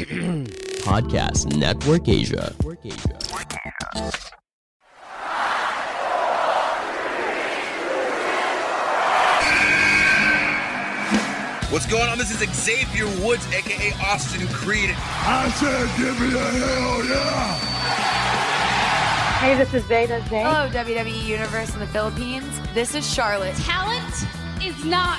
Podcast Network Asia. What's going on? This is Xavier Woods, aka Austin Creed. I said, give me a hell yeah! Hey, this is Zeta Zane. Hello, WWE Universe in the Philippines. This is Charlotte. Talent is not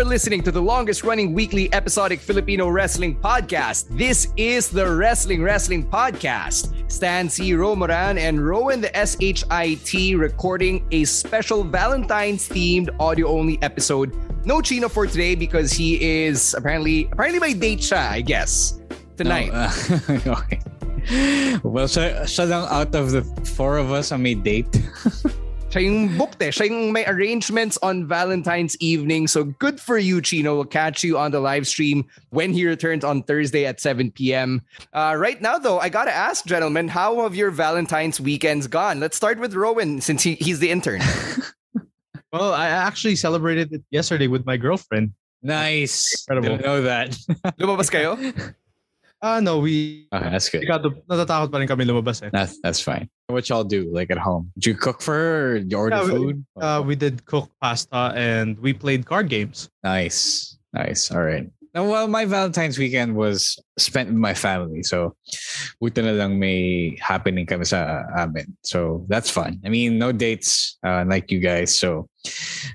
You are listening to the longest running weekly episodic Filipino wrestling podcast. This is the Wrestling Wrestling Podcast. Stan C. Romoran and Rowan the SHIT recording a special Valentine's themed audio only episode. No Chino for today because he is apparently apparently by date siya, I guess. Tonight. No, uh, okay. Well, siya, siya out of the four of us ang may date. Siya yung booked eh. Siya yung may arrangements on Valentine's evening. So good for you, Chino. We'll catch you on the live stream when he returns on Thursday at 7 p.m. Uh, right now, though, I gotta ask, gentlemen, how have your Valentine's weekends gone? Let's start with Rowan since he, he's the intern. well, I actually celebrated it yesterday with my girlfriend. Nice. Incredible. Didn't know that. Lumabas kayo? Ah, uh, no, we... Okay, that's good. Natatakot pa rin kami lumabas eh. That's, that's fine. What y'all do, like at home? Did you cook for her? You order yeah, food? We, uh, we did cook pasta and we played card games. Nice. Nice. All right. Now, well, my Valentine's weekend was spent with my family. So, buti na lang may happening kami sa amin. So, that's fun. I mean, no dates uh, like you guys. So,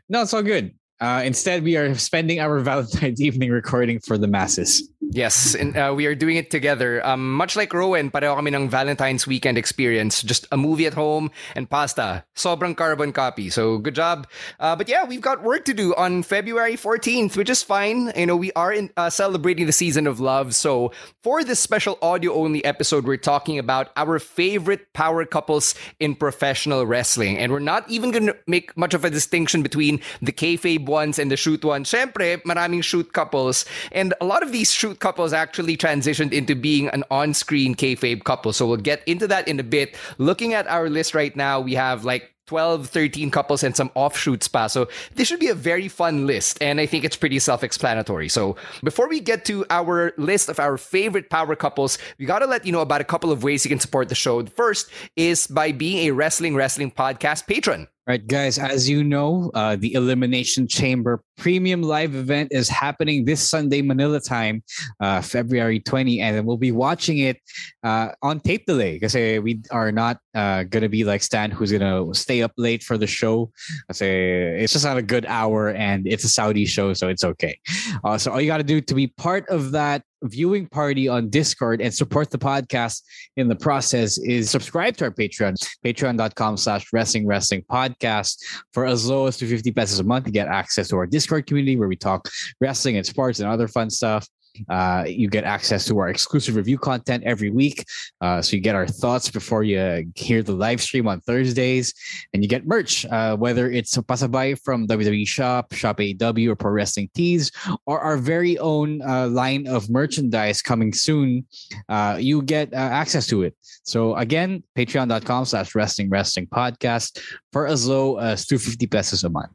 no, it's all good. Uh, instead, we are spending our Valentine's evening recording for the masses. Yes, and uh, we are doing it together. Um, much like Rowan, pareho kami ng Valentine's weekend experience. Just a movie at home and pasta. Sobrang carbon copy. So good job. Uh, but yeah, we've got work to do on February 14th, which is fine. You know, we are in, uh, celebrating the season of love. So for this special audio only episode, we're talking about our favorite power couples in professional wrestling. And we're not even going to make much of a distinction between the kayfabe ones and the shoot ones. Siyempre, maraming shoot couples. And a lot of these shoot couples actually transitioned into being an on-screen kayfabe couple. So we'll get into that in a bit. Looking at our list right now, we have like 12, 13 couples and some offshoots pa. So this should be a very fun list. And I think it's pretty self-explanatory. So before we get to our list of our favorite power couples, we got to let you know about a couple of ways you can support the show. The first is by being a Wrestling Wrestling Podcast patron. Right, guys, as you know, uh, the Elimination Chamber premium live event is happening this Sunday, Manila time, uh, February 20, and we'll be watching it uh, on tape delay because we are not uh, going to be like Stan, who's going to stay up late for the show. Say it's just not a good hour and it's a Saudi show, so it's okay. Uh, so all you got to do to be part of that viewing party on Discord and support the podcast in the process is subscribe to our Patreon, patreon.com slash wrestling wrestling podcast for as low as 250 pesos a month to get access to our Discord community where we talk wrestling and sports and other fun stuff. Uh, you get access to our exclusive review content every week. Uh, so you get our thoughts before you hear the live stream on Thursdays. And you get merch, uh, whether it's a pasabay from WWE Shop, Shop AEW, or Pro Wrestling Tees, or our very own uh, line of merchandise coming soon. Uh, you get uh, access to it. So again, patreon.com slash wrestling wrestling podcast for as low as 250 pesos a month.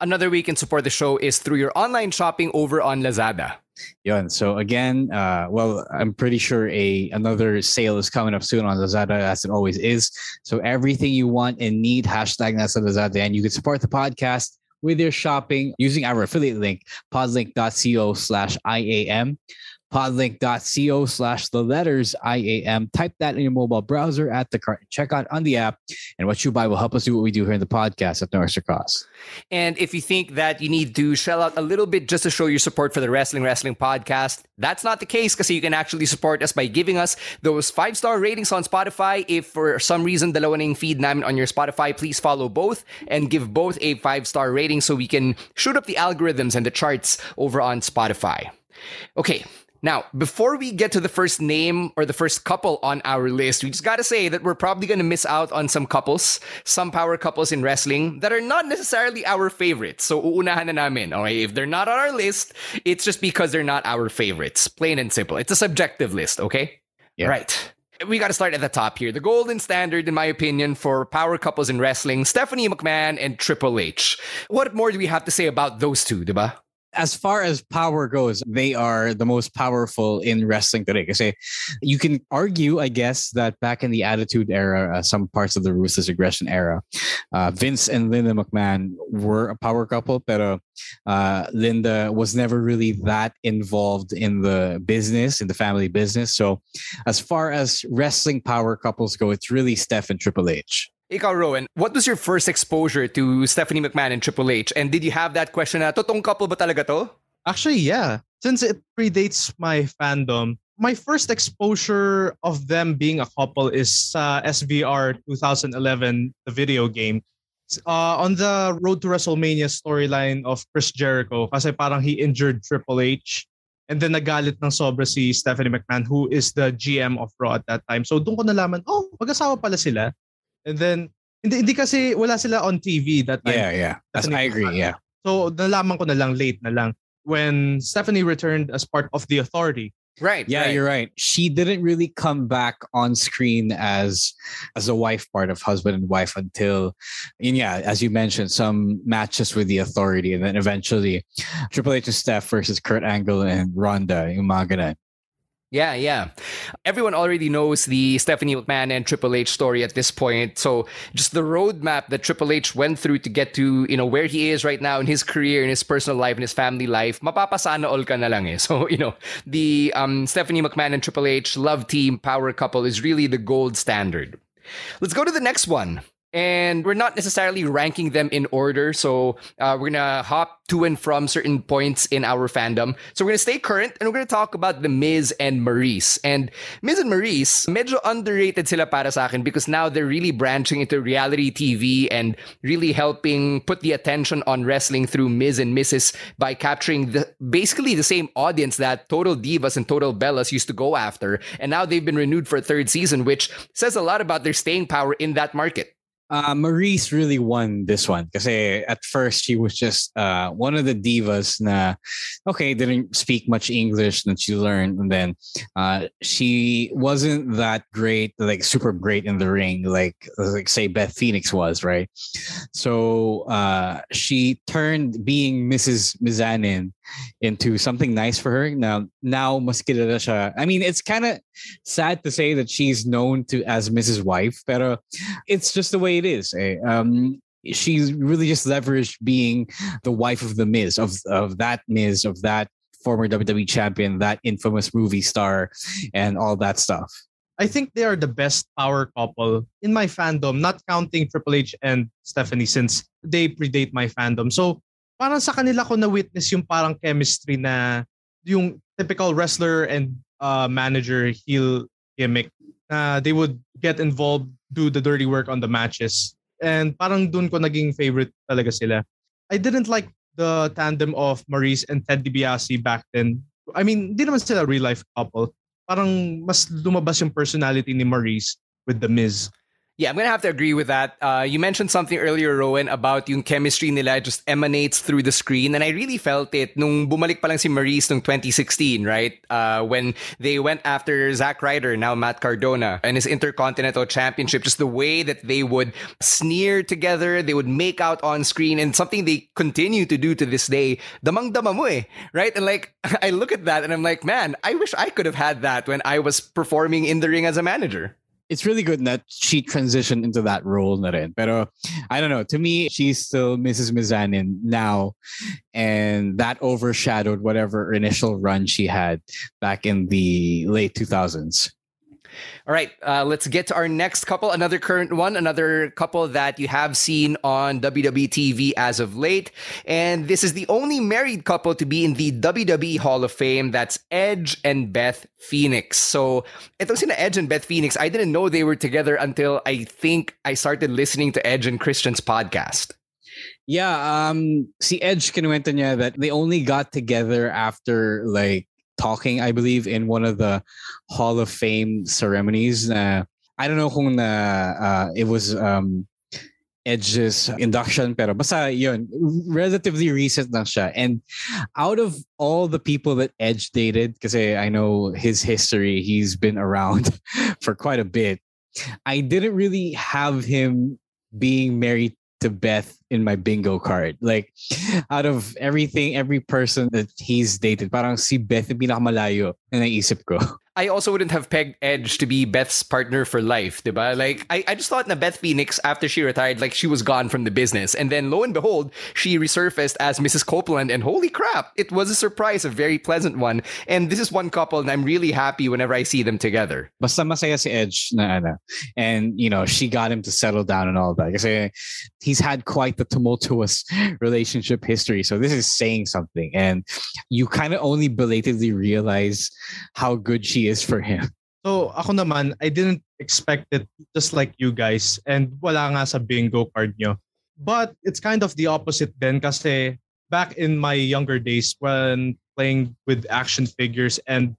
Another way you can support the show is through your online shopping over on Lazada. Yeah, so again, uh, well, I'm pretty sure a another sale is coming up soon on Lazada, as it always is. So everything you want and need, hashtag Nasa Lazada, and you can support the podcast with your shopping using our affiliate link, podlink.co slash IAM podlink.co slash the letters IAM. Type that in your mobile browser at the cart checkout on the app. And what you buy will help us do what we do here in the podcast at no extra cost. And if you think that you need to shell out a little bit just to show your support for the Wrestling Wrestling podcast, that's not the case because you can actually support us by giving us those five star ratings on Spotify. If for some reason dalawa na feed namin on your Spotify, please follow both and give both a five star rating so we can shoot up the algorithms and the charts over on Spotify. Okay, now, before we get to the first name or the first couple on our list, we just gotta say that we're probably gonna miss out on some couples, some power couples in wrestling that are not necessarily our favorites. So, uunahan na namin, okay? If they're not on our list, it's just because they're not our favorites. Plain and simple. It's a subjective list, okay? Yeah. Right. We got to start at the top here. The golden standard, in my opinion, for power couples in wrestling Stephanie McMahon and Triple H. What more do we have to say about those two, diba? As far as power goes, they are the most powerful in wrestling today. Kasi you can argue, I guess, that back in the Attitude Era, uh, some parts of the Ruthless Aggression era, uh, Vince and Linda McMahon were a power couple, but uh, Linda was never really that involved in the business, in the family business. So, as far as wrestling power couples go, it's really Steph and Triple H. Ikaw, Rowan, what was your first exposure to Stephanie McMahon and Triple H? And did you have that question na, totong couple ba talaga to? Actually, yeah. Since it predates my fandom, my first exposure of them being a couple is uh, SVR 2011, the video game. Uh, on the Road to WrestleMania storyline of Chris Jericho, kasi parang he injured Triple H and then nagalit ng sobra si Stephanie McMahon who is the GM of Raw at that time. So doon ko nalaman, oh, mag-asawa pala sila. And then, hindi, hindi kasi wala sila on TV that time. Yeah, yeah. That's, I agree, yeah. So, nalaman ko na lang, late na lang, when Stephanie returned as part of the authority. Right. Yeah, right. you're right. She didn't really come back on screen as as a wife part of husband and wife until, and yeah, as you mentioned, some matches with the authority, and then eventually Triple H and Steph versus Kurt Angle and Ronda, yung mga yeah, yeah. Everyone already knows the Stephanie McMahon and Triple H story at this point. So just the roadmap that Triple H went through to get to, you know, where he is right now in his career, in his personal life, in his family life, mapapasana all na lang eh. So, you know, the um, Stephanie McMahon and Triple H love team power couple is really the gold standard. Let's go to the next one and we're not necessarily ranking them in order. So uh, we're gonna hop to and from certain points in our fandom. So we're gonna stay current and we're gonna talk about the Miz and Maryse. And Miz and Maryse, medyo underrated sila para sa akin because now they're really branching into reality TV and really helping put the attention on wrestling through Miz and Mrs. by capturing the basically the same audience that Total Divas and Total Bellas used to go after. And now they've been renewed for a third season, which says a lot about their staying power in that market uh, Maryse really won this one because at first she was just uh, one of the divas na okay didn't speak much English that she learned and then uh, she wasn't that great like super great in the ring like like say Beth Phoenix was right so uh, she turned being Mrs. Mizanin into something nice for her. Now, now mas siya. I mean, it's kind of sad to say that she's known to as Mrs. Wife, but it's just the way it is. Eh? Um, she's really just leveraged being the wife of the Miz, of of that Miz, of that former WWE champion, that infamous movie star, and all that stuff. I think they are the best power couple in my fandom, not counting Triple H and Stephanie since they predate my fandom. So parang sa kanila ko na-witness yung parang chemistry na yung typical wrestler and uh, manager heel gimmick na uh, they would get involved, do the dirty work on the matches. And parang dun ko naging favorite talaga sila. I didn't like the tandem of Maryse and Ted DiBiase back then. I mean, hindi naman sila real life couple. Parang mas lumabas yung personality ni Maryse with The Miz. Yeah, I'm gonna have to agree with that. Uh, you mentioned something earlier, Rowan, about yung chemistry nila just emanates through the screen, and I really felt it nung bumalik pa lang si Maryse nung 2016, right? Uh, when they went after Zack Ryder, now Matt Cardona, and his Intercontinental Championship, just the way that they would sneer together, they would make out on screen, and something they continue to do to this day. Damang dama eh, right? And like, I look at that and I'm like, man, I wish I could have had that when I was performing in the ring as a manager it's really good that she transitioned into that role na rin. Pero I don't know. To me, she's still Mrs. Mizanin now. And that overshadowed whatever initial run she had back in the late 2000s. All right, uh, let's get to our next couple. Another current one, another couple that you have seen on WWE TV as of late. And this is the only married couple to be in the WWE Hall of Fame. That's Edge and Beth Phoenix. So, itong sina Edge and Beth Phoenix, I didn't know they were together until I think I started listening to Edge and Christian's podcast. Yeah, um, see Edge kinuwento niya that they only got together after like talking, I believe, in one of the Hall of Fame ceremonies. Uh, I don't know kung na, uh, it was um, Edge's induction, pero basta yun, relatively recent lang siya. And out of all the people that Edge dated, because I know his history, he's been around for quite a bit. I didn't really have him being married to Beth in my bingo card. Like, out of everything, every person that he's dated, parang si Beth yung pinakamalayo na naisip ko. I also wouldn't have pegged Edge to be Beth's partner for life, diba? Like, I, I just thought na Beth Phoenix, after she retired, like, she was gone from the business. And then, lo and behold, she resurfaced as Mrs. Copeland. And holy crap, it was a surprise, a very pleasant one. And this is one couple, and I'm really happy whenever I see them together. Basta masaya si Edge na ano. And, you know, she got him to settle down and all that. Kasi he's had quite the tumultuous relationship history. So this is saying something. And you kind of only belatedly realize how good she is for him. So ako naman, I didn't expect it just like you guys and wala nga sa bingo card nyo. But it's kind of the opposite then kasi back in my younger days when playing with action figures and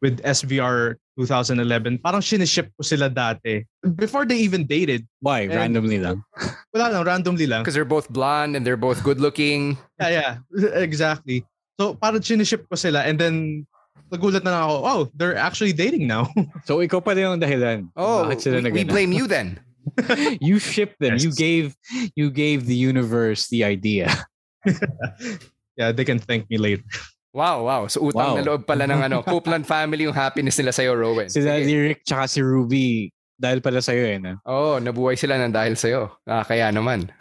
with SVR 2011, parang siniship ko sila dati. Before they even dated. Why? And randomly lang? Wala lang, randomly lang. Because they're both blonde and they're both good looking. Yeah, yeah. Exactly. So parang siniship ko sila and then nagulat na ako, oh, they're actually dating now. so ikaw pa yung dahilan. Oh, we, we blame you then. you shipped them. Yes. You gave you gave the universe the idea. yeah, they can thank me later. Wow, wow. So utang wow. na loob pala ng ano, Copeland family yung happiness nila sa'yo, Rowan. Si Daddy Rick tsaka si Ruby dahil pala sa'yo eh. No? Oh, nabuhay sila ng dahil sa'yo. Ah, kaya naman.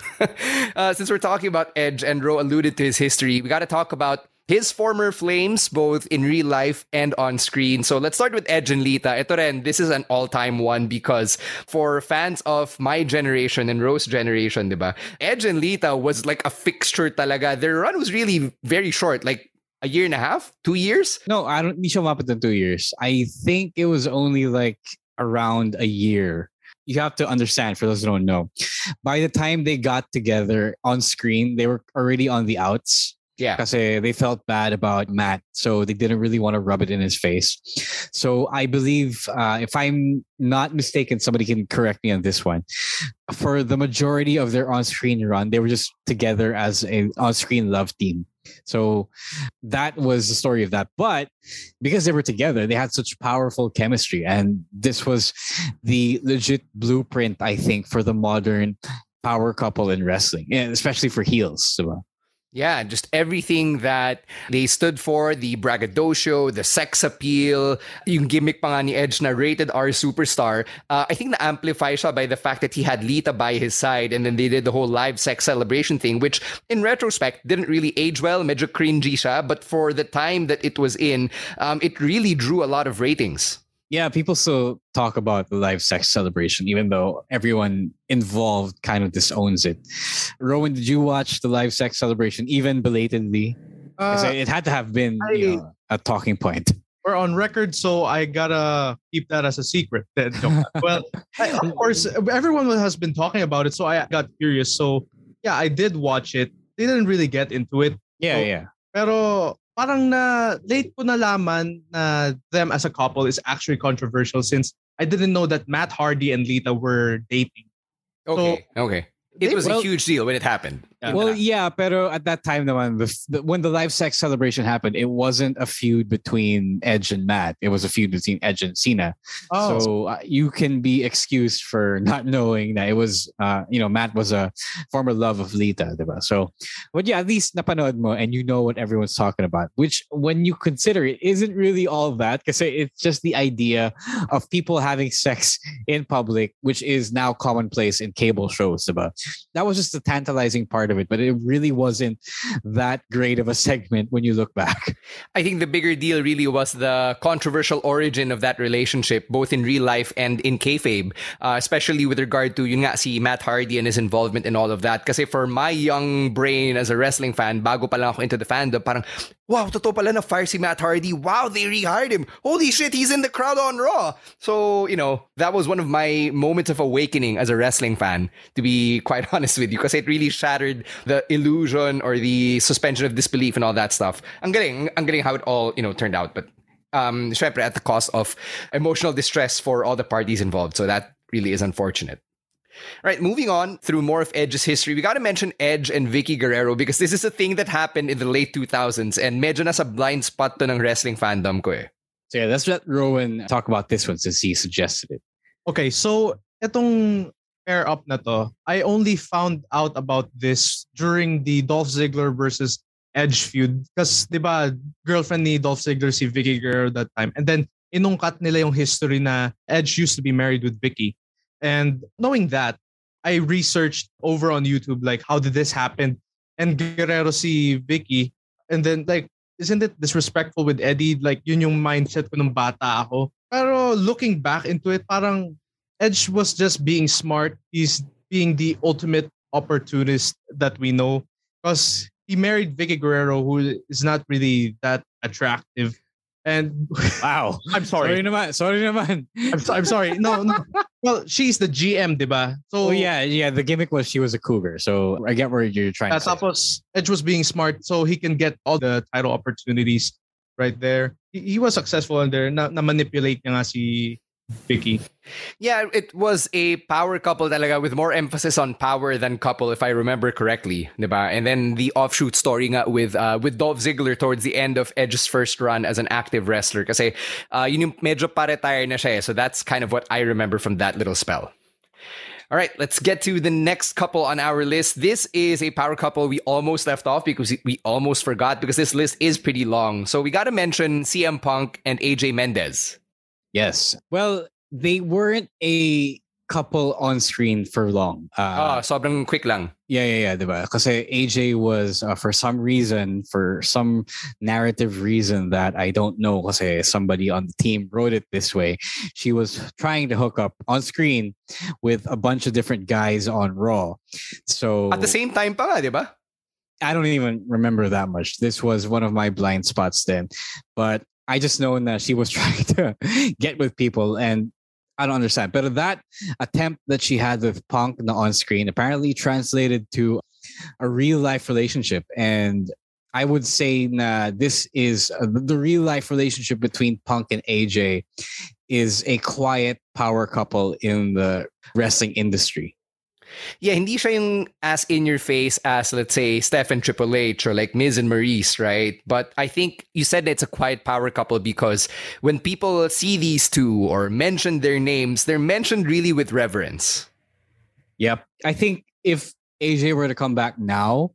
uh, since we're talking about Edge and Ro alluded to his history, we got to talk about his former flames, both in real life and on screen. So let's start with Edge and Lita. Ito rin, this is an all-time one because for fans of my generation and Rose generation, diba? Edge and Lita was like a fixture talaga. Their run was really very short, like a year and a half, two years. No, I don't. Hindi siya umabot two years. I think it was only like around a year. You have to understand for those who don't know. By the time they got together on screen, they were already on the outs. Yeah. Because they felt bad about Matt. So they didn't really want to rub it in his face. So I believe, uh, if I'm not mistaken, somebody can correct me on this one. For the majority of their on screen run, they were just together as a on screen love team. So that was the story of that. But because they were together, they had such powerful chemistry. And this was the legit blueprint, I think, for the modern power couple in wrestling, and especially for heels. So, yeah, just everything that they stood for, the braggadocio, the sex appeal, yung gimmick pa ni Edge na rated R superstar. Uh, I think na-amplify siya by the fact that he had Lita by his side and then they did the whole live sex celebration thing, which in retrospect didn't really age well, medyo cringy siya, but for the time that it was in, um, it really drew a lot of ratings yeah, people still talk about the live sex celebration, even though everyone involved kind of disowns it. Rowan, did you watch the live sex celebration, even belatedly? Uh, it had to have been I, you know, a talking point. We're on record, so I gotta keep that as a secret. well, I, of course, everyone has been talking about it, so I got curious. So, yeah, I did watch it. They didn't really get into it. Yeah, so, yeah. Pero parang na late ko nalaman na them as a couple is actually controversial since I didn't know that Matt Hardy and Lita were dating. Okay, so, okay. It was well, a huge deal when it happened. Well, yeah, pero at that time, naman, the, the, when the live sex celebration happened, it wasn't a feud between Edge and Matt. It was a feud between Edge and Cena. Oh. So uh, you can be excused for not knowing that it was, uh, you know, Matt was a former love of Lita, diba? So, but yeah, at least napanood mo and you know what everyone's talking about. Which, when you consider it, isn't really all that because it's just the idea of people having sex in public, which is now commonplace in cable shows, diba? That was just the tantalizing part of it, but it really wasn't that great of a segment when you look back. I think the bigger deal really was the controversial origin of that relationship, both in real life and in kayfabe, uh, especially with regard to yun nga, Matt Hardy and his involvement in all of that. Because for my young brain as a wrestling fan, bago pa lang ako into the fandom, parang, wow, totoo pala na fire si Matt Hardy. Wow, they rehired him. Holy shit, he's in the crowd on Raw. So, you know, that was one of my moments of awakening as a wrestling fan, to be quite honest with you, because it really shattered the illusion or the suspension of disbelief and all that stuff. Ang galing, ang galing how it all, you know, turned out. But um, syempre at the cost of emotional distress for all the parties involved. So that really is unfortunate. All right, moving on through more of Edge's history, we got to mention Edge and Vickie Guerrero because this is a thing that happened in the late 2000s and medyo nasa blind spot to ng wrestling fandom ko eh. So yeah, let's let Rowan talk about this one since he suggested it. Okay, so itong pair up na to, I only found out about this during the Dolph Ziggler versus Edge feud. Because, di ba, girlfriend ni Dolph Ziggler si Vicky Guerrero that time. And then, inungkat nila yung history na Edge used to be married with Vicky. And knowing that, I researched over on YouTube, like, how did this happen? And Guerrero si Vicky. And then, like, isn't it disrespectful with Eddie? Like, yun yung mindset ko nung bata ako. Pero looking back into it, parang Edge was just being smart. He's being the ultimate opportunist that we know. Because he married Vickie Guerrero, who is not really that attractive. And wow, I'm sorry. Sorry naman. Sorry naman. I'm, so, I'm sorry. No, no. Well, she's the GM, diba? So oh yeah, yeah. The gimmick was she was a cougar. So I get where you're trying uh, to. Say. Tapos Edge was being smart, so he can get all the title opportunities right there. He, he was successful in there. Na, na manipulate niya nga si Vickie. Yeah, it was a power couple talaga with more emphasis on power than couple, if I remember correctly, diba? And then the offshoot story nga with uh, with Dolph Ziggler towards the end of Edge's first run as an active wrestler. Kasi uh, yun yung medyo pa-retire na siya eh. So that's kind of what I remember from that little spell. All right, let's get to the next couple on our list. This is a power couple we almost left off because we almost forgot because this list is pretty long. So we got to mention CM Punk and AJ Mendez. Yes. Well, they weren't a couple on screen for long. Uh, oh, sobrang quick lang. Yeah, yeah, yeah, diba? Kasi AJ was uh, for some reason, for some narrative reason that I don't know, kasi somebody on the team wrote it this way. She was trying to hook up on screen with a bunch of different guys on Raw. So at the same time pa nga, diba? I don't even remember that much. This was one of my blind spots then. But I just know that she was trying to get with people and I don't understand. But that attempt that she had with Punk on screen apparently translated to a real life relationship. And I would say that this is uh, the real life relationship between Punk and AJ is a quiet power couple in the wrestling industry. Yeah, hindi siya yung as in your face as let's say Steph and Triple H or like Miz and Maryse, right? But I think you said it's a quiet power couple because when people see these two or mention their names, they're mentioned really with reverence. Yep. I think if AJ were to come back now,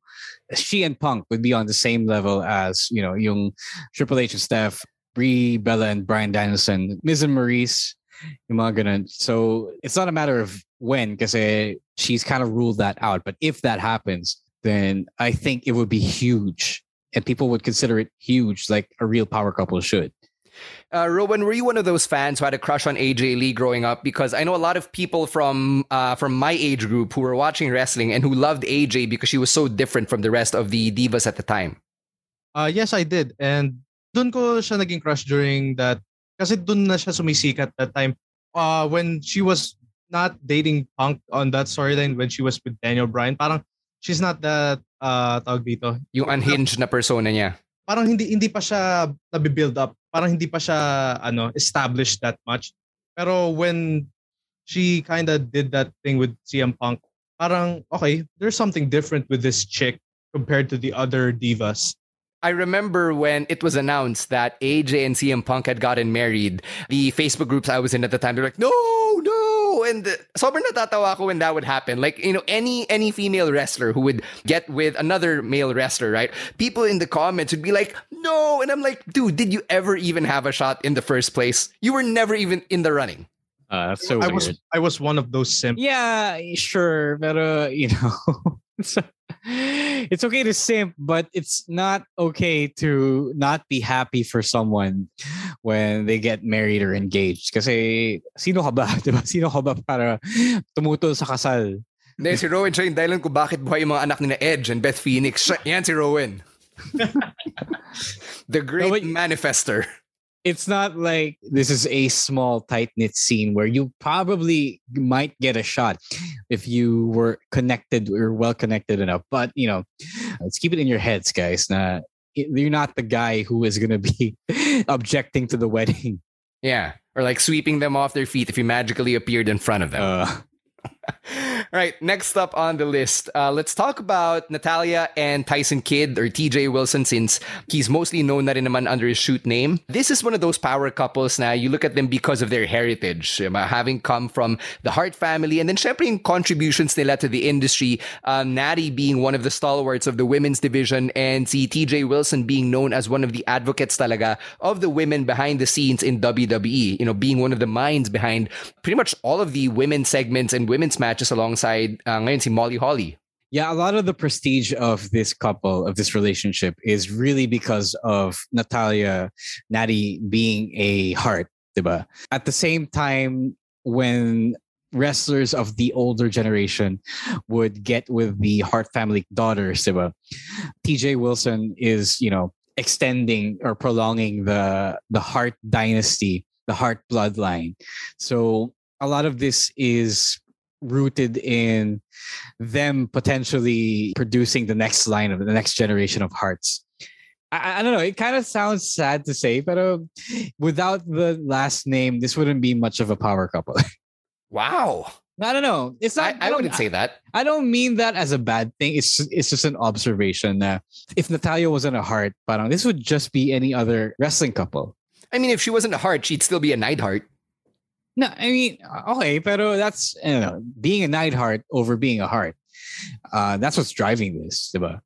she and Punk would be on the same level as, you know, yung Triple H and Steph, Brie, Bella, and Bryan Danielson, Miz and Maryse. So it's not a matter of when, because she's kind of ruled that out. But if that happens, then I think it would be huge, and people would consider it huge, like a real power couple should. Uh, Rowan, were you one of those fans who had a crush on AJ Lee growing up? Because I know a lot of people from uh, from my age group who were watching wrestling and who loved AJ because she was so different from the rest of the divas at the time. Uh, yes, I did. And dun ko siya naging crush during that. Kasi dun na siya sumisikat that time. Uh, when she was not dating Punk on that storyline when she was with Daniel Bryan. Parang she's not that uh tawag dito. Yung unhinged na persona niya. Parang hindi hindi pa siya nabi-build up. Parang hindi pa siya ano established that much. Pero when she kind of did that thing with CM Punk, parang, okay, there's something different with this chick compared to the other divas. I remember when it was announced that AJ and CM Punk had gotten married, the Facebook groups I was in at the time, they're like, no, no. And uh, sobrang natatawa ako when that would happen. Like, you know, any any female wrestler who would get with another male wrestler, right? People in the comments would be like, no. And I'm like, dude, did you ever even have a shot in the first place? You were never even in the running. Uh, that's so I weird. was I was one of those simps. Yeah, sure, but uh, you know, it's, okay to simp, but it's not okay to not be happy for someone when they get married or engaged. Kasi sino ka ba? Diba? Sino ka ba para tumutol sa kasal? Hindi, si Rowan siya yung dahilan kung bakit buhay yung mga anak ni na Edge and Beth Phoenix. Siya, yan si Rowan. the great manifester. It's not like this is a small, tight knit scene where you probably might get a shot if you were connected or well connected enough. But you know, let's keep it in your heads, guys. Na you're not the guy who is gonna be objecting to the wedding. Yeah. Or like sweeping them off their feet if you magically appeared in front of them. Uh, right, next up on the list, uh, let's talk about Natalya and Tyson Kidd or TJ Wilson since he's mostly known na rin naman under his shoot name. This is one of those power couples na you look at them because of their heritage, having come from the Hart family and then yung contributions nila to the industry. Um, Natty being one of the stalwarts of the women's division and si TJ Wilson being known as one of the advocates talaga of the women behind the scenes in WWE, you know, being one of the minds behind pretty much all of the women's segments and women's matches alongside uh, ngayon si Molly Holly. Yeah, a lot of the prestige of this couple, of this relationship, is really because of Natalya Natty being a Hart, diba? At the same time, when wrestlers of the older generation would get with the Hart family daughters, diba? TJ Wilson is, you know, extending or prolonging the the Hart dynasty, the Hart bloodline. So a lot of this is rooted in them potentially producing the next line of the next generation of Harts. I, I don't know. It kind of sounds sad to say, but uh, without the last name, this wouldn't be much of a power couple. Wow. I don't know. It's not. I, I wouldn't say that. I don't mean that as a bad thing. It's just, it's just an observation that if Natalya wasn't a Hart, parang this would just be any other wrestling couple. I mean, if she wasn't a Hart, she'd still be a Neidhart. No, I mean, okay, pero that's you know, being a Neidhart over being a Hart. Uh, that's what's driving this, diba?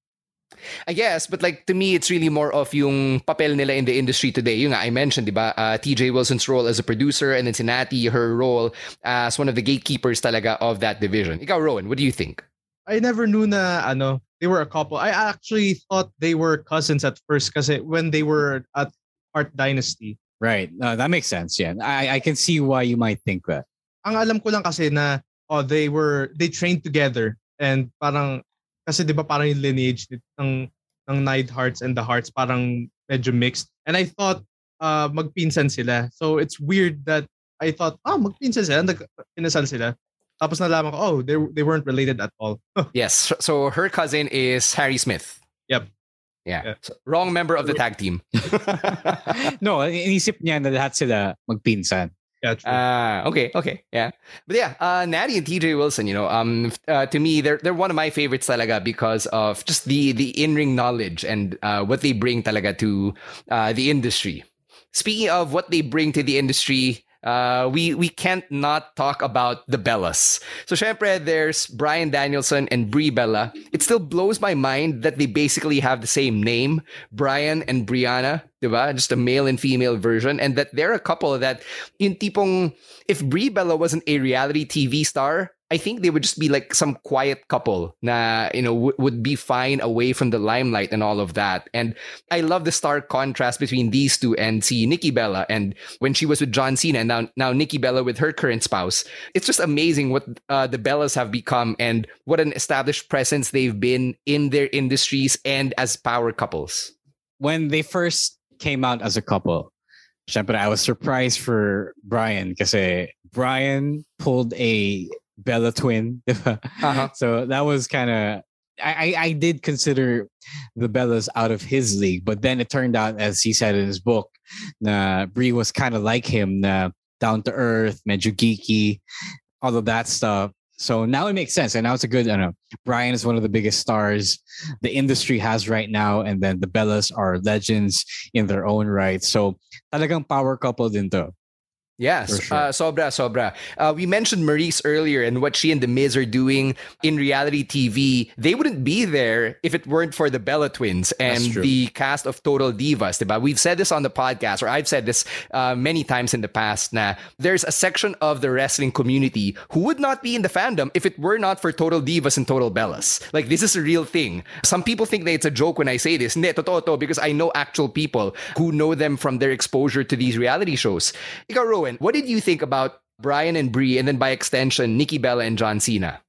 I guess, but like to me, it's really more of yung papel nila in the industry today. Yung nga, I mentioned, diba? Uh, TJ Wilson's role as a producer and then si Natty, her role as one of the gatekeepers talaga of that division. Ikaw, Rowan, what do you think? I never knew na ano, they were a couple. I actually thought they were cousins at first because when they were at Hart Dynasty. Right. Uh, that makes sense. Yeah, I, I can see why you might think that. Ang alam ko lang kasi na oh, they were they trained together and parang kasi 'di ba parang yung lineage ng ng Neidharts and the Harts parang medyo mixed. And I thought uh magpinsan sila. So it's weird that I thought, oh, magpinsan sila, nag pinasal sila. Tapos nalaman ko, oh, they they weren't related at all. Yes. So her cousin is Harry Smith. Yep. Yeah. So, wrong member of the tag team. no, inisip niya na lahat sila magpinsan. Yeah, true. Ah, okay, okay, yeah. But yeah, uh, Natty and TJ Wilson, you know, um, uh, to me, they're they're one of my favorites talaga because of just the the in ring knowledge and uh, what they bring talaga to uh, the industry. Speaking of what they bring to the industry, uh, we we can't not talk about the Bellas. So, syempre, there's Bryan Danielson and Brie Bella. It still blows my mind that they basically have the same name, Brian and Brianna, diba? Just a male and female version, and that they're a couple that, in tipong, if Brie Bella wasn't a reality TV star. I think they would just be like some quiet couple na you know w- would be fine away from the limelight and all of that. And I love the stark contrast between these two and see Nikki Bella and when she was with John Cena and now now Nikki Bella with her current spouse. It's just amazing what uh, the Bellas have become and what an established presence they've been in their industries and as power couples. When they first came out as a couple, I was surprised for Brian because Brian pulled a Bella twin. Uh-huh. So that was kind of I, I did consider the Bellas out of his league, but then it turned out, as he said in his book, na Brie was kind of like him, na down to earth, medyo geeky, all of that stuff. So now it makes sense. And now it's a good, I don't know, Brian is one of the biggest stars the industry has right now. And then the Bellas are legends in their own right. So talagang power couple din to. Yes, sure. uh, sobra, sobra. Uh, we mentioned Maryse earlier and what she and The Miz are doing in reality TV. They wouldn't be there if it weren't for the Bella twins and the cast of Total Divas. Diba? We've said this on the podcast, or I've said this uh, many times in the past. Na there's a section of the wrestling community who would not be in the fandom if it were not for Total Divas and Total Bellas. Like this is a real thing. Some people think that it's a joke when I say this. Hindi, totoo to, because I know actual people who know them from their exposure to these reality shows. Ikaw, What did you think about Brian and Brie, and then by extension, Nikki Bella and John Cena?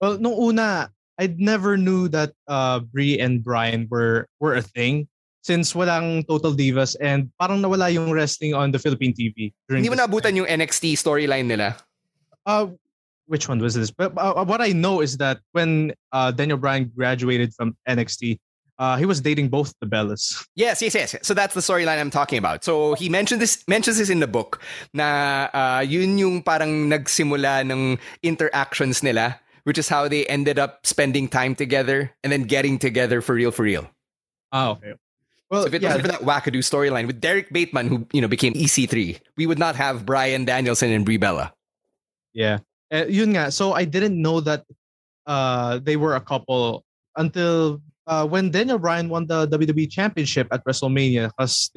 Well, no una, I never knew that uh, Brie and Brian were were a thing since walang Total Divas and parang nawala yung wrestling on the Philippine TV. Hindi mo nabutan yung NXT storyline nila? Uh, which one was this? But uh, what I know is that when uh, Daniel Bryan graduated from NXT, uh, he was dating both the Bellas. Yes, yes, yes. So that's the storyline I'm talking about. So he mentioned this mentions this in the book na uh, yun yung parang nagsimula ng interactions nila, which is how they ended up spending time together and then getting together for real, for real. Oh, okay. Well, so if it yeah, wasn't for that wackadoo storyline with Derrick Bateman, who you know became EC3, we would not have Bryan Danielson and Brie Bella. Yeah. Uh, yun nga. So I didn't know that uh, they were a couple until uh, when Daniel Bryan won the WWE Championship at WrestleMania. Because,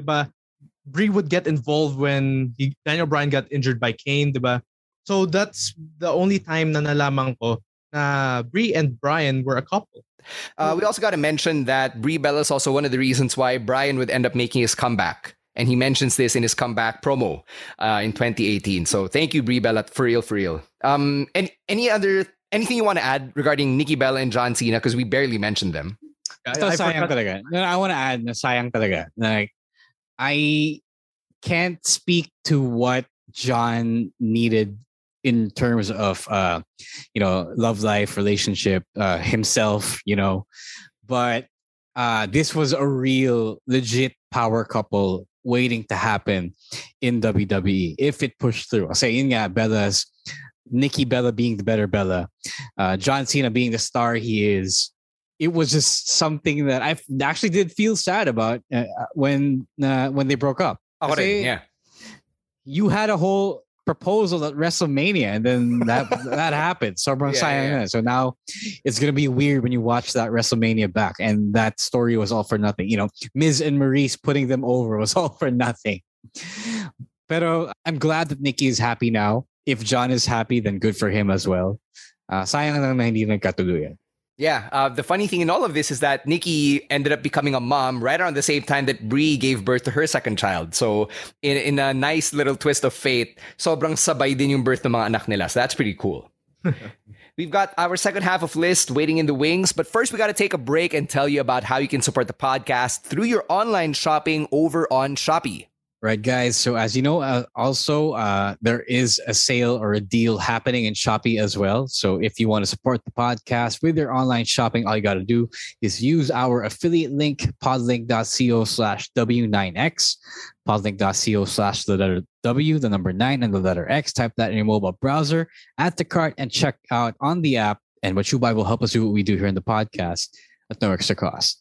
Brie would get involved when he, Daniel Bryan got injured by Kane, diba? So that's the only time na nalaman ko na Brie and Bryan were a couple. Uh, we also got to mention that Brie Bella is also one of the reasons why Bryan would end up making his comeback. And he mentions this in his comeback promo uh, in 2018. So thank you, Brie Bella, for real, for real. Um, and any other anything you want to add regarding Nikki Bella and John Cena because we barely mentioned them. Ito I sayang forgot- talaga. No, I want to add na sayang talaga. Like, I can't speak to what John needed in terms of, uh, you know, love life, relationship, uh, himself, you know, but uh, this was a real, legit power couple waiting to happen in WWE if it pushed through. I'll say, nga, Bella's, Nikki Bella being the better Bella, uh, John Cena being the star he is, it was just something that I actually did feel sad about uh, when uh, when they broke up. Kasi yeah. You had a whole proposal at WrestleMania, and then that that happened. Sobrang Yeah, yeah. So now it's gonna be weird when you watch that WrestleMania back, and that story was all for nothing. You know, Miz and Maryse putting them over was all for nothing. Pero I'm glad that Nikki is happy now. If John is happy, then good for him as well. Uh, sayang lang na hindi. Yeah, uh, the funny thing in all of this is that Nikki ended up becoming a mom right around the same time that Brie gave birth to her second child. So, in, in a nice little twist of fate, sobrang sabay din yung birth ng mga anak nila. So, that's pretty cool. We've got our second half of list waiting in the wings, but first we got to take a break and tell you about how you can support the podcast through your online shopping over on Shopee. Right, guys. So as you know, uh, also uh, there is a sale or a deal happening in Shopee as well. So if you want to support the podcast with your online shopping, all you got to do is use our affiliate link, podlink.co slash W9X, podlink.co slash the letter W, the number nine, and the letter X. Type that in your mobile browser, add to cart, and check out on the app. And what you buy will help us do what we do here in the podcast at no extra cost.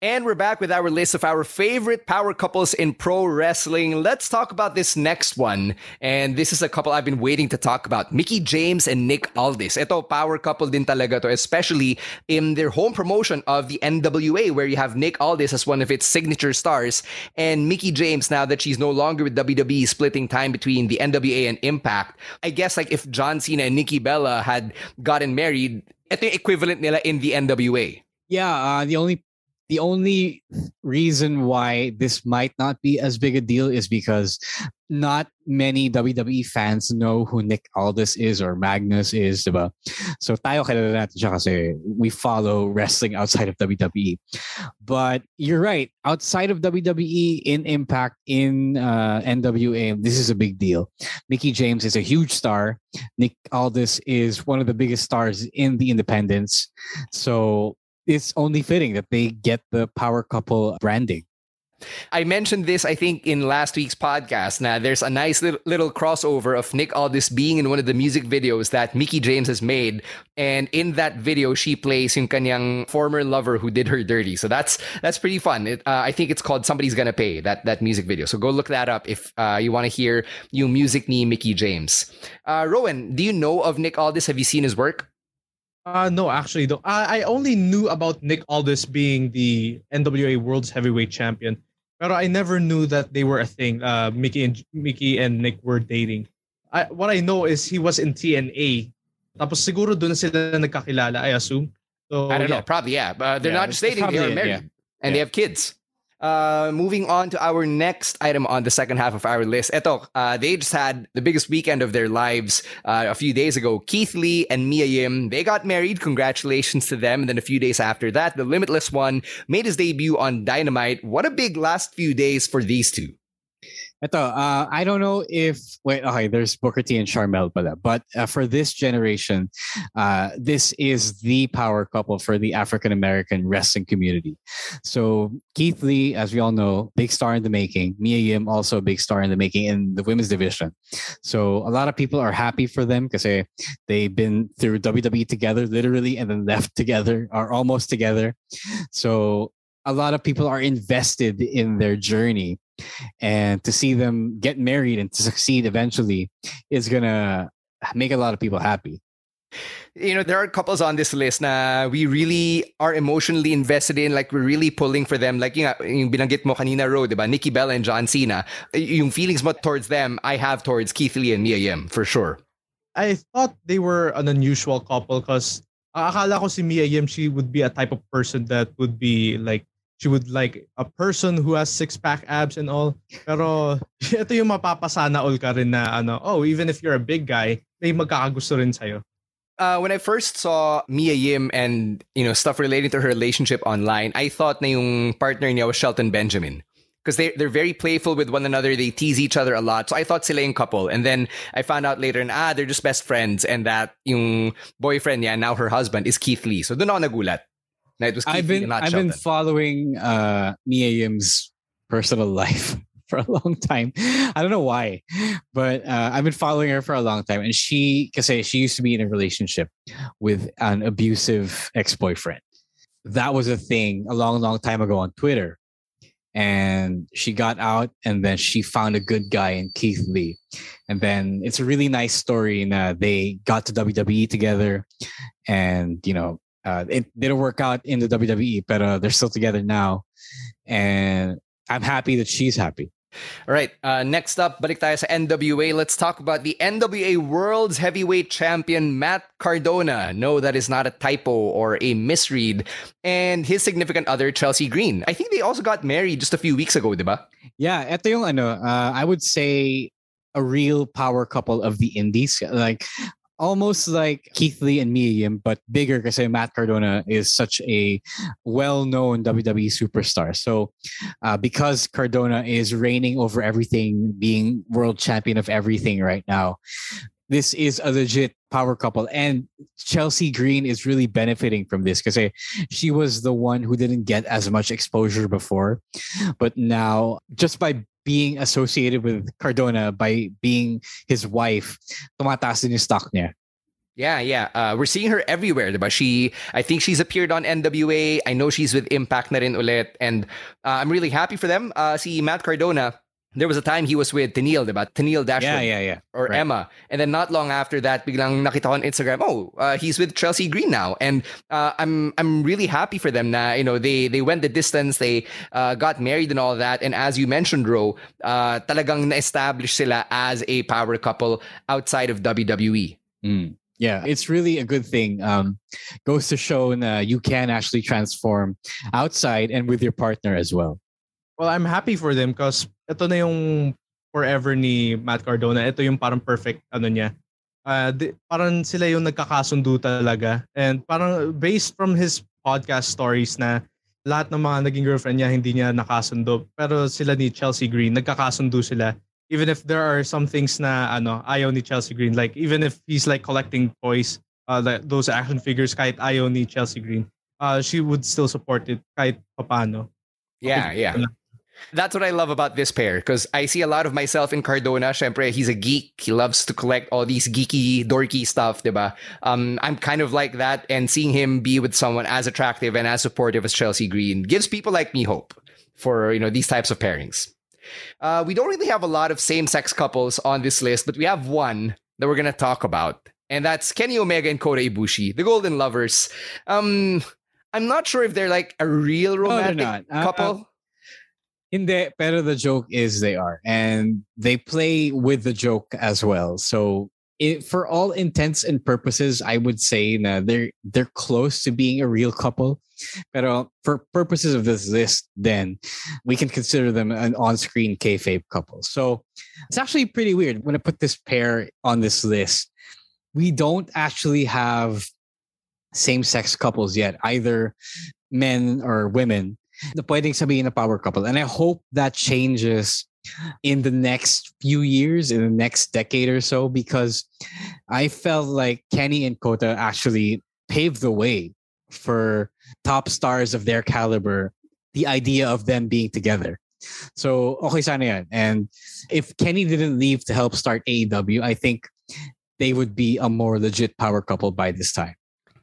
And we're back with our list of our favorite power couples in pro wrestling. Let's talk about this next one. And this is a couple I've been waiting to talk about. Mickie James and Nick Aldis. Ito, power couple din talaga to, especially in their home promotion of the NWA, where you have Nick Aldis as one of its signature stars, and Mickie James, now that she's no longer with WWE, splitting time between the NWA and Impact. I guess like if John Cena and Nikki Bella had gotten married, ito yung equivalent nila in the NWA. Yeah, uh, the only the only reason why this might not be as big a deal is because not many WWE fans know who Nick Aldis is or Magnus is, diba? So tayo natin siya kasi we follow wrestling outside of WWE. But you're right, outside of WWE, in Impact, in uh, NWA, this is a big deal. Mickie James is a huge star. Nick Aldis is one of the biggest stars in the independents. So it's only fitting that they get the power couple branding. I mentioned this, I think, in last week's podcast. Now, there's a nice little, little, crossover of Nick Aldis being in one of the music videos that Mickie James has made. And in that video, she plays yung kanyang former lover who did her dirty. So that's that's pretty fun. It, uh, I think it's called Somebody's Gonna Pay, that, that music video. So go look that up if uh, you want to hear yung music ni Mickie James. Uh, Rowan, do you know of Nick Aldis? Have you seen his work? Uh, no, actually, though. I, I only knew about Nick Aldis being the NWA World's Heavyweight Champion. But I never knew that they were a thing. Uh, Mickie and Mickie and Nick were dating. I, what I know is he was in TNA. Tapos siguro doon sila nagkakilala, I assume. So, I don't yeah. know. Probably, yeah. Uh, they're Yeah, not just dating, they're it, married. yeah. And they have kids. Uh, moving on to our next item on the second half of our list. Eto, uh, they just had the biggest weekend of their lives uh, a few days ago. Keith Lee and Mia Yim, they got married. Congratulations to them. And then a few days after that, the Limitless One made his debut on Dynamite. What a big last few days for these two. Ito, uh, I don't know if wait, okay, there's Booker T and Sharmell pala, but uh, for this generation, uh, this is the power couple for the African American wrestling community. So Keith Lee, as we all know, big star in the making. Mia Yim, also a big star in the making in the women's division. So a lot of people are happy for them because they've been through WWE together, literally, and then left together, are almost together. So a lot of people are invested in their journey and to see them get married and to succeed eventually is gonna make a lot of people happy you know, there are couples on this list na we really are emotionally invested in, like we're really pulling for them. Like yung, yung binanggit mo kanina, Ro, diba? Nikki Bella and John Cena. Yung feelings mo towards them, I have towards Keith Lee and Mia Yim, for sure. I thought they were an unusual couple because akala ko si Mia Yim, she would be a type of person that would be like, she would like a person who has six-pack abs and all. Pero ito yung mapapasana all ka rin na ano, oh, even if you're a big guy, may magkakagusto rin sa'yo. Uh, when I first saw Mia Yim and you know stuff relating to her relationship online, I thought na yung partner niya was Shelton Benjamin. Because they, they're very playful with one another. They tease each other a lot. So I thought sila yung couple. And then I found out later, and ah, they're just best friends. And that yung boyfriend niya, now her husband, is Keith Lee. So doon ako nagulat. It was Keith I've been I've been following uh, Mia Yim's personal life for a long time. I don't know why, but uh, I've been following her for a long time, and she, because she used to be in a relationship with an abusive ex boyfriend. That was a thing a long, long time ago on Twitter. And she got out, and then she found a good guy in Keith Lee. And then it's a really nice story. And uh, they got to WWE together, and you know, uh, it didn't work out in the WWE, but uh, they're still together now. And I'm happy that she's happy. All right, uh, next up, balik tayo sa NWA. Let's talk about the NWA World's Heavyweight Champion, Matt Cardona. No, that is not a typo or a misread. And his significant other, Chelsea Green. I think they also got married just a few weeks ago, diba? Yeah, ito yung ano, uh, I would say a real power couple of the indies. Like almost like Keith Lee and Mia Yim, but bigger because I say Matt Cardona is such a well-known WWE superstar. So uh, because Cardona is reigning over everything, being world champion of everything right now, this is a legit power couple. And Chelsea Green is really benefiting from this because she was the one who didn't get as much exposure before. But now, just by being associated with Cardona, by being his wife, tumataas din yung stock niya. Yeah, yeah. Uh, we're seeing her everywhere, diba? She, I think she's appeared on NWA. I know she's with Impact na rin ulit. And uh, I'm really happy for them. Uh, see, Matt Cardona, there was a time he was with Tennille, diba? Tennille Dashwood. Yeah, yeah, yeah. Or Right. Emma. And then not long after that, biglang nakita on Instagram, oh, uh, he's with Chelsea Green now. And uh, I'm I'm really happy for them na, you know, they they went the distance, they uh, got married and all that. And as you mentioned, Ro, uh, talagang na-establish sila as a power couple outside of. WWE. Mm. Yeah, it's really a good thing. Um, goes to show na you can actually transform outside and with your partner as well. Well, I'm happy for them because ito na yung forever ni Matt Cardona. Ito yung parang perfect ano niya. Uh, di, parang sila yung nagkakasundo talaga. And parang based from his podcast stories na lahat ng mga naging girlfriend niya hindi niya nakasundo. Pero sila ni Chelsea Green, nagkakasundo sila. Even if there are some things na ano, ayaw ni Chelsea Green. Like even if he's like collecting toys, uh, like those action figures kahit ayaw ni Chelsea Green, uh, she would still support it kahit papano. Yeah, yeah. That's what I love about this pair because I see a lot of myself in Cardona. Syempre, he's a geek. He loves to collect all these geeky, dorky stuff, diba? Um, I'm kind of like that, and seeing him be with someone as attractive and as supportive as Chelsea Green gives people like me hope for you know these types of pairings. Uh, we don't really have a lot of same-sex couples on this list, but we have one that we're gonna talk about, and that's Kenny Omega and Kota Ibushi, the Golden Lovers. Um, I'm not sure if they're like a real romantic. Uh, couple. Hindi, pero the joke is they are, and they play with the joke as well. So, it, for all intents and purposes, I would say na they're they're close to being a real couple. But for purposes of this list, then we can consider them an on-screen kayfabe couple. So, it's actually pretty weird when I put this pair on this list. We don't actually have same-sex couples yet, either men or women na pwedeng sabihin na power couple. And I hope that changes in the next few years, in the next decade or so, because I felt like Kenny and Kota actually paved the way for top stars of their caliber, the idea of them being together. So, okay sana yan. And if Kenny didn't leave to help start AEW, I think they would be a more legit power couple by this time.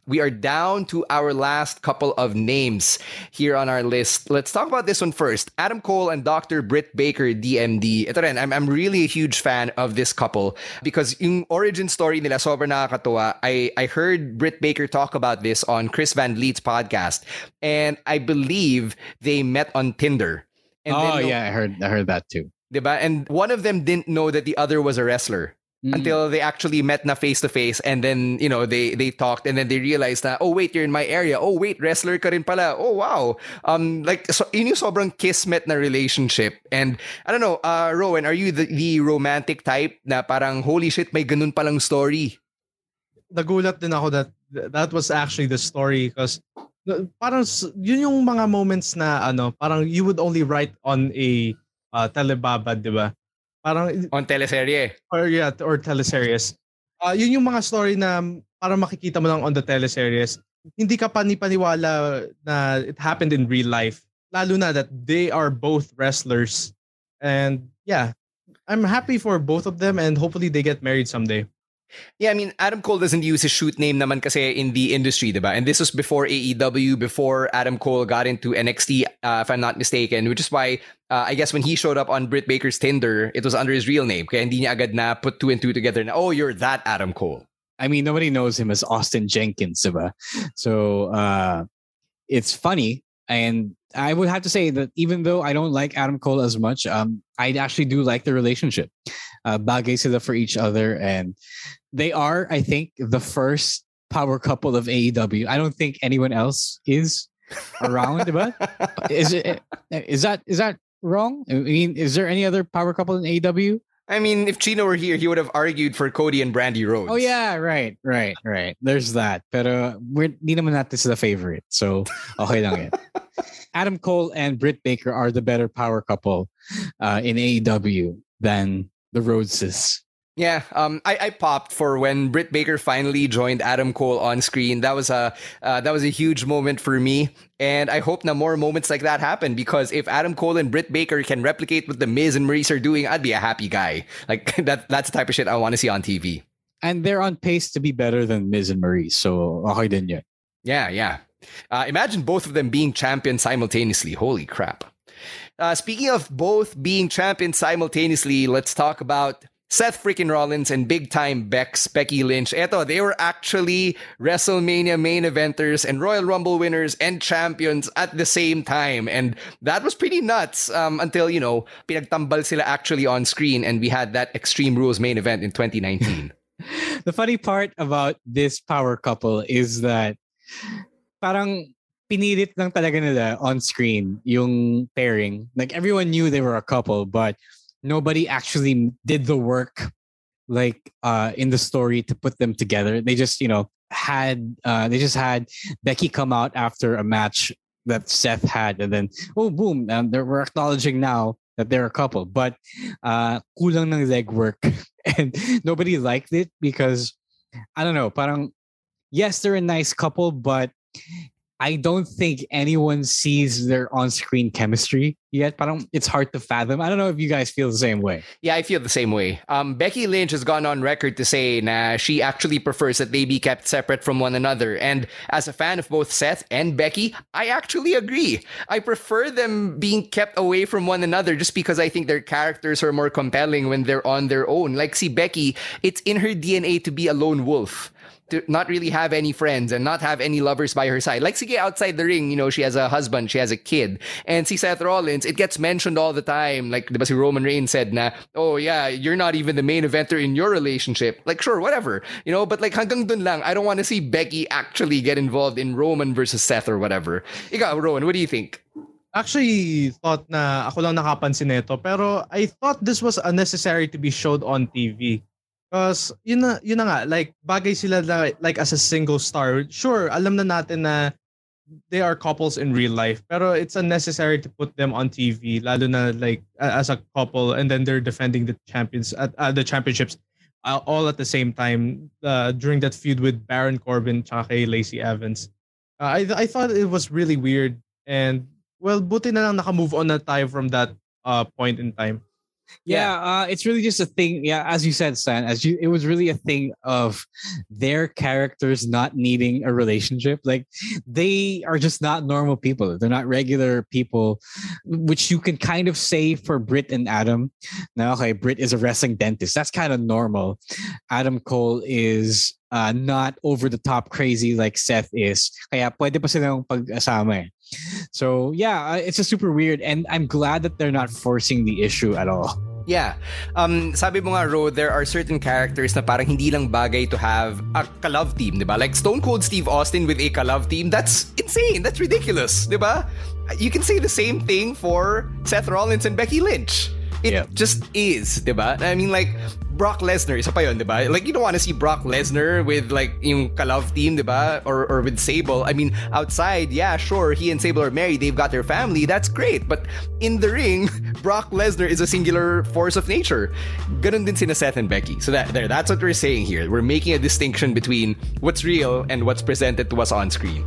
We are down to our last couple of names here on our list. Let's talk about this one first. Adam Cole and Dr. Britt Baker, DMD. Ito rin, I'm, I'm really a huge fan of this couple because yung origin story nila sobrang nakakatuwa. I, I heard Britt Baker talk about this on Chris Van Vliet's podcast and I believe they met on Tinder. And oh no- yeah, I heard I heard that too. Diba? And one of them didn't know that the other was a wrestler until they actually met na face to face and then you know they they talked and then they realized that oh wait you're in my area. Oh wait wrestler ka rin pala. Oh wow. Um like so yun yung sobrang kismet na relationship. And I don't know uh Rowan are you the, the romantic type na parang holy shit may ganun palang story? Nagulat din ako that that was actually the story because parang yun yung mga moments na ano, parang you would only write on a uh, telebabad, di ba? Parang on teleserye or yeah, or teleseries. Uh, yun yung mga story na parang makikita mo lang on the teleseries. Hindi ka panipaniwala na it happened in real life. Lalo na that they are both wrestlers. And yeah, I'm happy for both of them and hopefully they get married someday. Yeah, I mean, Adam Cole doesn't use his shoot name naman kasi in the industry, diba? And this was before AEW, before Adam Cole got into NXT, uh, if I'm not mistaken, which is why uh, I guess when he showed up on Britt Baker's Tinder, it was under his real name. Kaya hindi niya agad na put two and two together na, oh, you're that Adam Cole. I mean, nobody knows him as Austin Jenkins, diba? So uh, it's funny. And I would have to say that even though I don't like Adam Cole as much, um, I actually do like the relationship. Uh, bagay sila for each other. And they are, I think, the first power couple of AEW. I don't think anyone else is around, diba? Is it is that is that wrong? I mean, is there any other power couple in AEW? I mean, if Chino were here, he would have argued for Cody and Brandi Rhodes. Oh yeah, right, right, right. There's that. Pero we're di naman natin sila favorite. So okay lang yan. Adam Cole and Britt Baker are the better power couple uh, in AEW than the Rhodeses. Yeah, um, I, I popped for when Britt Baker finally joined Adam Cole on screen. That was a uh, that was a huge moment for me, and I hope that more moments like that happen because if Adam Cole and Britt Baker can replicate what the Miz and Maryse are doing, I'd be a happy guy. Like that that's the type of shit I want to see on TV. And they're on pace to be better than Miz and Marie. So okay din yun. Yeah, yeah. Uh, imagine both of them being champions simultaneously. Holy crap. Uh, speaking of both being champions simultaneously, let's talk about Seth freaking Rollins and big time Bex, Becky Lynch. Eto, they were actually WrestleMania main eventers and Royal Rumble winners and champions at the same time. And that was pretty nuts um, until, you know, pinagtambal sila actually on screen and we had that Extreme Rules main event in 2019. the funny part about this power couple is that parang pinilit lang talaga nila on screen yung pairing. Like everyone knew they were a couple, but nobody actually did the work like uh in the story to put them together. They just, you know, had uh they just had Becky come out after a match that Seth had and then oh boom, um, we're acknowledging now that they're a couple. But uh kulang ng leg work and nobody liked it because I don't know, parang yes, they're a nice couple, but I don't think anyone sees their on-screen chemistry yet. But it's hard to fathom. I don't know if you guys feel the same way. Yeah, I feel the same way. Um, Becky Lynch has gone on record to say nah, she actually prefers that they be kept separate from one another. And as a fan of both Seth and Becky, I actually agree. I prefer them being kept away from one another just because I think their characters are more compelling when they're on their own. Like, see, Becky, it's in her DNA to be a lone wolf to not really have any friends and not have any lovers by her side. Like, sige, outside the ring, you know, she has a husband, she has a kid. And see Seth Rollins, it gets mentioned all the time. Like, the Roman Reigns said na, oh yeah, you're not even the main eventer in your relationship. Like, sure, whatever. You know, but like hanggang dun lang, I don't want to see Becky actually get involved in Roman versus Seth or whatever. Ikaw, Rowan, what do you think? Actually, thought na ako lang nakapansin nito. Pero I thought this was unnecessary to be showed on TV. Because yun na, yun na nga, like bagay sila na, like as a single star. Sure, alam na natin na they are couples in real life, pero it's unnecessary to put them on TV, lalo na like as a couple, and then they're defending the champions at uh, the championships uh, all at the same time uh, during that feud with Baron Corbin tsaka Lacey Evans. Uh, I I thought it was really weird and well, buti na lang naka-move on na tayo from that uh, point in time. Yeah, uh, it's really just a thing. Yeah, as you said, Stan, as you, it was really a thing of their characters not needing a relationship. Like they are just not normal people. They're not regular people, which you can kind of say for Britt and Adam. Now, okay, Britt is a wrestling dentist. That's kind of normal. Adam Cole is uh, not over the top crazy like Seth is. Kaya pwede pa silang pag-asama eh. So yeah, it's a super weird, and I'm glad that they're not forcing the issue at all. Yeah. Um, sabi mo nga, Ro, there are certain characters na parang hindi lang bagay to have a ka-love team, di ba? Like Stone Cold Steve Austin with a ka-love team, that's insane. That's ridiculous, di ba? You can say the same thing for Seth Rollins and Becky Lynch. It yeah. just is, diba? I mean, like, Brock Lesnar, isa pa yun, diba? Like, you don't want to see Brock Lesnar with, like, yung Kalov team, diba? Or, or with Sable. I mean, outside, yeah, sure, he and Sable are married, they've got their family, that's great. But in the ring, Brock Lesnar is a singular force of nature. Ganun din sina Seth and Becky. So that, there, that's what we're saying here. We're making a distinction between what's real and what's presented to us on screen.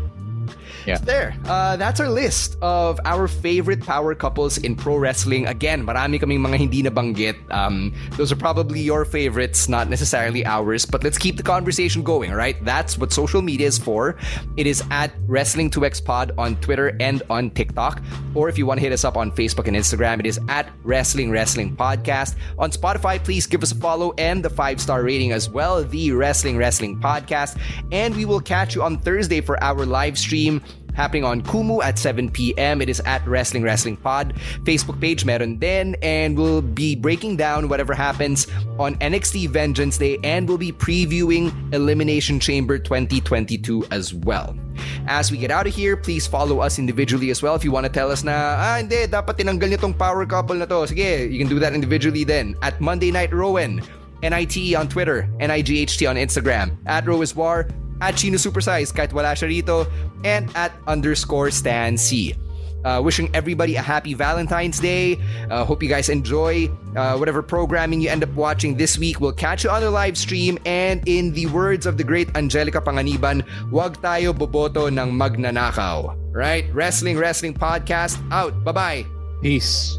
Yeah. There. Uh, that's our list of our favorite power couples in pro wrestling. Again, marami kaming mga hindi nabanggit. Um, those are probably your favorites, not necessarily ours. But let's keep the conversation going, right? That's what social media is for. It is at Wrestling2X Pod on Twitter and on TikTok. Or if you want to hit us up on Facebook and Instagram, it is at Wrestling Wrestling Podcast. On Spotify, please give us a follow and the five star rating as well, the Wrestling Wrestling Podcast. And we will catch you on Thursday for our live stream happening on Kumu at 7 p.m. It is at Wrestling Wrestling Pod. Facebook page meron din. And we'll be breaking down whatever happens on NXT Vengeance Day and we'll be previewing Elimination Chamber 2022 as well. As we get out of here, please follow us individually as well if you want to tell us na, ah, hindi, dapat tinanggal niyo tong power couple na to. Sige, you can do that individually then. At Monday Night Rowan, NITE on Twitter, NIGHT on Instagram, at Rowiswar, at Chino Supersize kahit wala siya rito, and at underscore Stan C. Uh, wishing everybody a happy Valentine's Day. Uh, hope you guys enjoy uh, whatever programming you end up watching this week. We'll catch you on the live stream. And in the words of the great Angelica Panganiban, wag tayo boboto ng magnanakaw. Right? Wrestling Wrestling Podcast out. Bye-bye. Peace.